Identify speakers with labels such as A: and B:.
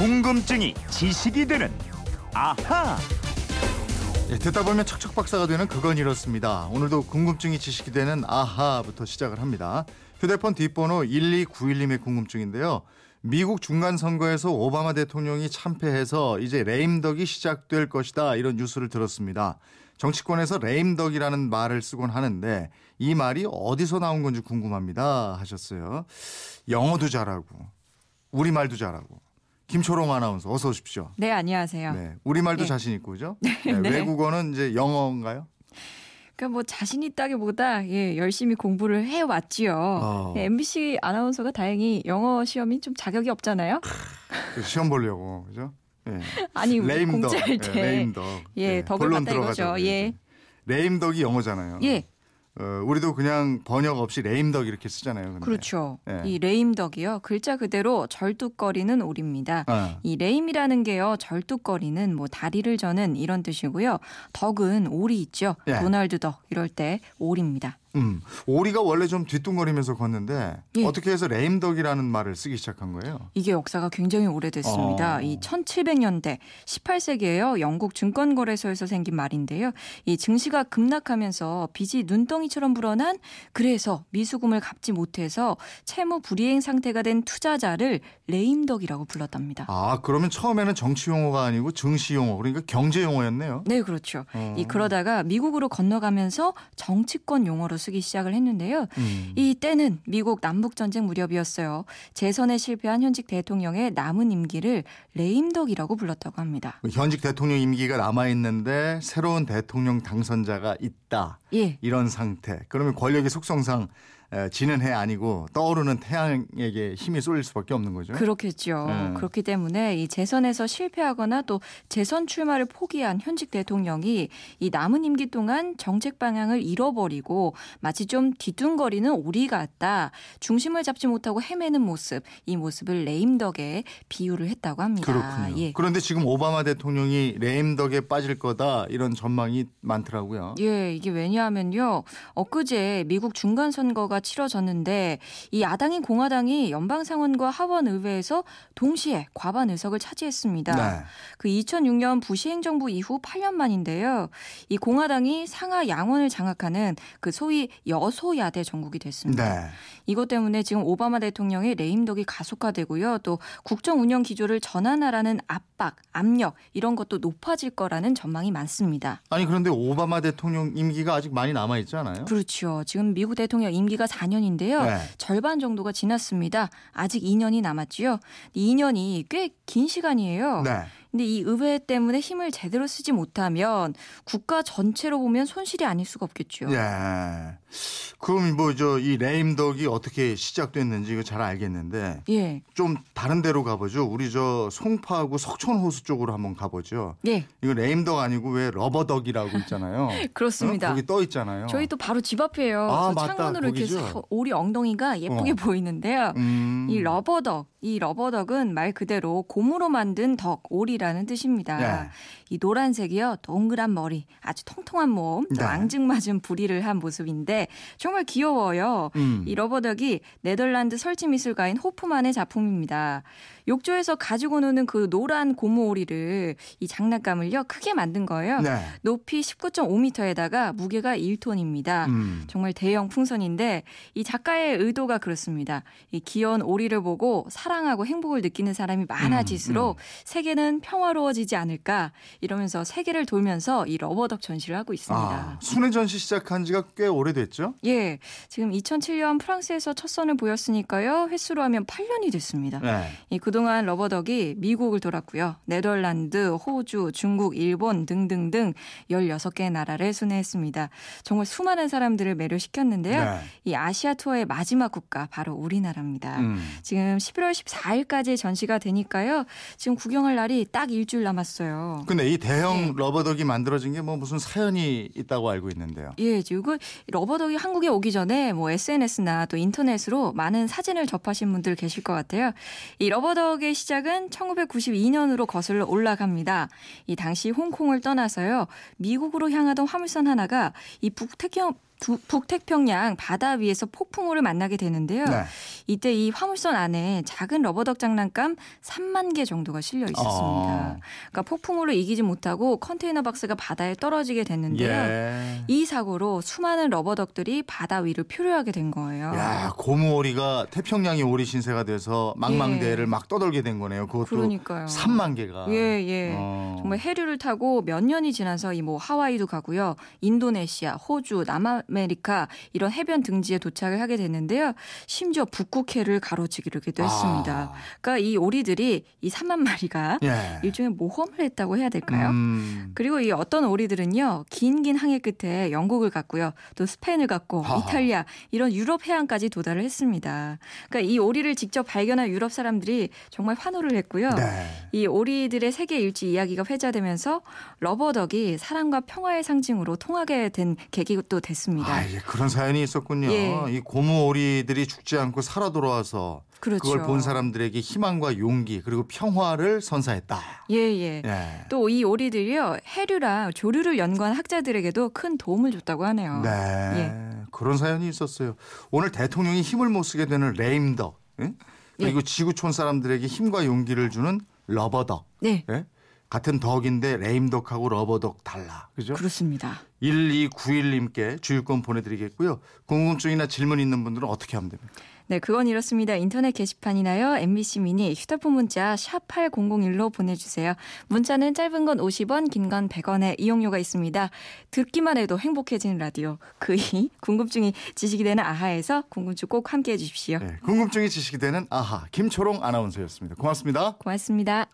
A: 궁금증이 지식이 되는 아하.
B: 예, 듣다 보면 척척 박사가 되는 그건 이렇습니다. 오늘도 궁금증이 지식이 되는 아하부터 시작을 합니다. 휴대폰 뒷번호 1291님의 궁금증인데요. 미국 중간 선거에서 오바마 대통령이 참패해서 이제 레임덕이 시작될 것이다 이런 뉴스를 들었습니다. 정치권에서 레임덕이라는 말을 쓰곤 하는데 이 말이 어디서 나온 건지 궁금합니다 하셨어요. 영어도 잘하고 우리말도 잘하고 김초롱 아나운서 어서 오십시오.
C: 네, 안녕하세요.
B: 네, 우리말도
C: 네.
B: 자신 있고 그죠?
C: 네.
B: 외국어는 이제 영어인가요?
C: 그러니까 뭐 자신 있다기보다 예, 열심히 공부를 해 왔지요.
B: 어.
C: 네, MBC 아나운서가 다행히 영어 시험이 좀 자격이 없잖아요.
B: 그 시험 보려고 그죠? 예.
C: 아니 우리
B: 레임덕,
C: 공지할
B: 예,
C: 때
B: 레임덕.
C: 예, 덕을
B: 본론
C: 봤다 이거죠. 예.
B: 레임덕이 영어잖아요.
C: 예,
B: 어, 우리도 그냥 번역 없이 레임덕 이렇게 쓰잖아요. 근데.
C: 그렇죠.
B: 예.
C: 이 레임덕이요. 글자 그대로 절뚝거리는 오리입니다.
B: 어.
C: 이 lame이라는 게요. 절뚝거리는 뭐 다리를 저는 이런 뜻이고요. duck은 오리 있죠.
B: 예.
C: 도널드 덕 이럴 때 오리입니다.
B: 음, 오리가 원래 좀 뒤뚱거리면서 걷는데
C: 예.
B: 어떻게 해서 레임덕이라는 말을 쓰기 시작한 거예요?
C: 이게 역사가 굉장히 오래됐습니다.
B: 어.
C: 이 1700년대 18세기에요. 영국 증권거래소에서 생긴 말인데요. 이 증시가 급락하면서 빚이 눈덩이처럼 불어난 그래서 미수금을 갚지 못해서 채무 불이행 상태가 된 투자자를 레임덕이라고 불렀답니다.
B: 아, 그러면 처음에는 정치 용어가 아니고 증시 용어, 그러니까 경제 용어였네요.
C: 네, 그렇죠.
B: 어.
C: 이 그러다가 미국으로 건너가면서 정치권 용어로 쓰기 시작을 했는데요.
B: 음.
C: 이 때는 미국 남북 전쟁 무렵이었어요. 재선에 실패한 현직 대통령의 남은 임기를 레임덕이라고 불렀다고 합니다.
B: 그 현직 대통령 임기가 남아 있는데 새로운 대통령 당선자가 있다.
C: 예.
B: 이런 상태. 그러면 권력의 속성상 에, 지는 해 아니고 떠오르는 태양에게 힘이 쏠릴 수밖에 없는 거죠.
C: 그렇겠죠.
B: 네.
C: 그렇기 때문에 이 재선에서 실패하거나 또 재선 출마를 포기한 현직 대통령이 이 남은 임기 동안 정책 방향을 잃어버리고 마치 좀 뒤뚱거리는 오리 같다. 중심을 잡지 못하고 헤매는 모습, 이 모습을 레임덕에 비유를 했다고 합니다.
B: 그렇군요.
C: 예.
B: 그런데 지금 오바마 대통령이 레임덕에 빠질 거다 이런 전망이 많더라고요.
C: 예, 이게 왜냐하면요. 엊그제 미국 중간 선거가 치러졌는데 이 야당인 공화당이 연방 상원과 하원 의회에서 동시에 과반 의석을 차지했습니다.
B: 네.
C: 그 2006년 부시 행정부 이후 8년 만인데요. 이 공화당이 상하 양원을 장악하는 그 소위 여소야대 정국이 됐습니다.
B: 네.
C: 이것 때문에 지금 오바마 대통령의 레임덕이 가속화되고요. 또 국정 운영 기조를 전환하라는 압박, 압력 이런 것도 높아질 거라는 전망이 많습니다.
B: 아니 그런데 오바마 대통령 임기가 아직 많이 남아 있지 않아요?
C: 그렇죠. 지금 미국 대통령 임기가 4년인데요.
B: 네.
C: 절반 정도가 지났습니다. 아직 2년이 남았지요. 2년이 꽤 긴 시간이에요.
B: 네.
C: 근데 이 의회 때문에 힘을 제대로 쓰지 못하면 국가 전체로 보면 손실이 아닐 수가 없겠죠.
B: 예. 그럼 뭐 저 이 레임덕이 어떻게 시작됐는지 이거 잘 알겠는데
C: 예.
B: 좀 다른 데로 가보죠. 우리 저 송파하고 석촌호수 쪽으로 한번 가보죠.
C: 예.
B: 이거 레임덕 아니고 왜 러버덕이라고 있잖아요.
C: 그렇습니다.
B: 어? 거기 떠 있잖아요.
C: 저희 또 바로 집 앞이에요.
B: 아, 맞다.
C: 창문으로 이렇게
B: 거기죠?
C: 서- 오리 엉덩이가 예쁘게
B: 어.
C: 보이는데요.
B: 음.
C: 이 러버덕, 이 러버덕은 말 그대로 고무로 만든 duck, 오리라는 뜻입니다.
B: 네.
C: 이 노란색이요, 동그란 머리, 아주 통통한 몸, 또
B: 네.
C: 앙증맞은 부리를 한 모습인데 정말 귀여워요.
B: 음.
C: 이 러버덕이 네덜란드 설치 미술가인 호프만의 작품입니다. 욕조에서 가지고 노는 그 노란 고무 오리를 이 장난감을요 크게 만든 거예요.
B: 네.
C: 높이 19.5m에다가 무게가 1톤입니다.
B: 음.
C: 정말 대형 풍선인데 이 작가의 의도가 그렇습니다. 이 귀여운 오리를 보고 사랑하고 행복을 느끼는 사람이 많아질수록
B: 음,
C: 세계는 평화로워지지 않을까 이러면서 세계를 돌면서 이 러버덕 전시를 하고 있습니다.
B: 아, 순회 전시 시작한 지가 꽤 오래됐죠?
C: 예, 지금 2007년 프랑스에서 첫 선을 보였으니까요. 횟수로 하면 8년이 됐습니다.
B: 네.
C: 이 그동안 러버덕이 미국을 돌았고요. 네덜란드, 호주, 중국, 일본 등등등 16개의 나라를 순회했습니다. 정말 수많은 사람들을 매료시켰는데요.
B: 네.
C: 이 아시아 투어의 마지막 국가 바로 우리나라입니다.
B: 음.
C: 지금 11월 14일까지 전시가 되니까요. 지금 구경할 날이 딱 일주일 남았어요.
B: 근데 이 대형
C: 네.
B: 러버덕이 만들어진 게 뭐 무슨 사연이 있다고 알고 있는데요.
C: 예, 지금 러버덕이 한국에 오기 전에 뭐 SNS나 또 인터넷으로 많은 사진을 접하신 분들 계실 것 같아요. 이 러버덕의 시작은 1992년으로 거슬러 올라갑니다. 이 당시 홍콩을 떠나서요. 미국으로 향하던 화물선 하나가 이 북태평 두- 북태평양 바다 위에서 폭풍우를 만나게 되는데요.
B: 네.
C: 이때 이 화물선 안에 작은 러버덕 장난감 3만 개 정도가 실려 있었습니다.
B: 아.
C: 그러니까 폭풍우를 이기지 못하고 컨테이너 박스가 바다에 떨어지게 됐는데요.
B: 예.
C: 이 사고로 수많은 러버덕들이 바다 위를 표류하게 된 거예요.
B: 야, 고무오리가 태평양의 오리 신세가 돼서 망망대해를 막 떠돌게 된 거네요. 그것도
C: 예. 그러니까요.
B: 3만 개가.
C: 예, 예.
B: 어.
C: 정말 해류를 타고 몇 년이 지나서 이 뭐 하와이도 가고요. 인도네시아, 호주, 남아메리카 이런 해변 등지에 도착을 하게 됐는데요. 심지어 북극해를 가로지르기도 했습니다.
B: 아.
C: 그러니까 이 오리들이 이 3만 마리가
B: 예.
C: 일종의 모험을 했다고 해야 될까요?
B: 음.
C: 그리고 이 어떤 오리들은요, 긴긴 항해 끝에 영국을 갔고요, 또 스페인을 갔고,
B: 하하.
C: 이탈리아, 이런 유럽 해안까지 도달을 했습니다. 그러니까 이 오리를 직접 발견한 유럽 사람들이 정말 환호를 했고요.
B: 네.
C: 이 오리들의 세계 일치 이야기가 회자되면서 러버덕이 사랑과 평화의 상징으로 통하게 된 계기도 됐습니다.
B: 아, 예, 그런 사연이 있었군요.
C: 예.
B: 이 고무 오리들이 죽지 않고 살아 돌아와서
C: 그렇죠.
B: 그걸 본 사람들에게 희망과 용기 그리고 평화를 선사했다.
C: 예, 예.
B: 예.
C: 또 이 오리들이요, 해류랑 조류를 연구한 학자들에게도 큰 도움을 줬다고 하네요.
B: 네.
C: 예.
B: 그런 사연이 있었어요. 오늘 대통령이 힘을 못 쓰게 되는 레임덕. 예? 그리고 지구촌 사람들에게 힘과 용기를 주는 러버덕.
C: 네,
B: 예? 같은 duck인데 레임덕하고 러버덕 달라. 그죠?
C: 그렇습니다.
B: 1291님께 주유권 보내드리겠고요. 궁금증이나 질문 있는 분들은 어떻게 하면 됩니까?
C: 네, 그건 이렇습니다. 인터넷 게시판이나요. MBC 미니 휴대폰 문자 샵 8001로 보내주세요. 문자는 짧은 건 50원, 긴 건 100원의 이용료가 있습니다. 듣기만 해도 행복해지는 라디오. 그이 궁금증이 지식이 되는 아하에서 궁금증 꼭 함께해 주십시오.
B: 네, 궁금증이 지식이 되는 아하 김초롱 아나운서였습니다. 고맙습니다.
C: 고맙습니다.